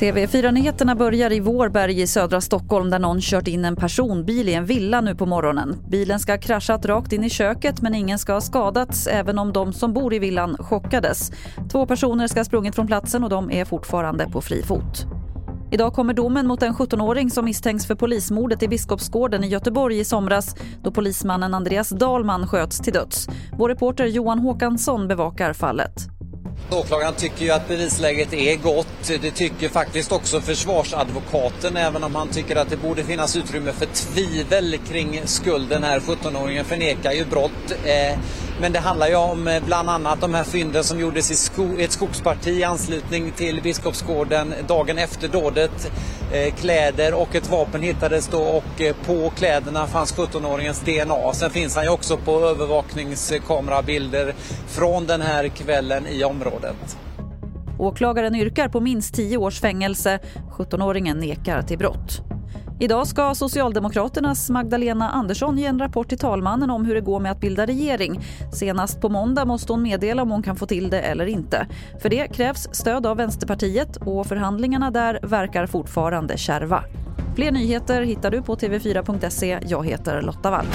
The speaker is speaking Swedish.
TV4-nyheterna börjar i Vårberg i södra Stockholm där någon kört in en personbil i en villa nu på morgonen. Bilen ska ha kraschat rakt in i köket men ingen ska ha skadats även om de som bor i villan chockades. Två personer ska ha sprungit från platsen och de är fortfarande på fri fot. Idag kommer domen mot en 17-åring som misstänks för polismordet i Biskopsgården i Göteborg i somras då polismannen Andreas Dahlman sköts till döds. Vår reporter Johan Håkansson bevakar fallet. Åklagaren tycker ju att bevisläget är gott. Det tycker faktiskt också försvarsadvokaten även om han tycker att det borde finnas utrymme för tvivel kring skulden här. 17-åringen förnekar ju brott. Eh, men det handlar ju om eh, bland annat de här fynden som gjordes i sko ett skogsparti i anslutning till Biskopsgården dagen efter dådet. Eh, kläder och ett vapen hittades då och eh, på kläderna fanns 17-åringens DNA. Sen finns han ju också på övervakningskamerabilder från den här kvällen i området. Åklagaren yrkar på minst 10 års fängelse. 17-åringen nekar till brott. Idag ska Socialdemokraternas Magdalena Andersson ge en rapport till talmannen om hur det går med att bilda regering. Senast på måndag måste hon meddela om hon kan få till det eller inte. För det krävs stöd av Vänsterpartiet och förhandlingarna där verkar fortfarande kärva. Fler nyheter hittar du på tv4.se. Jag heter Lotta Wall.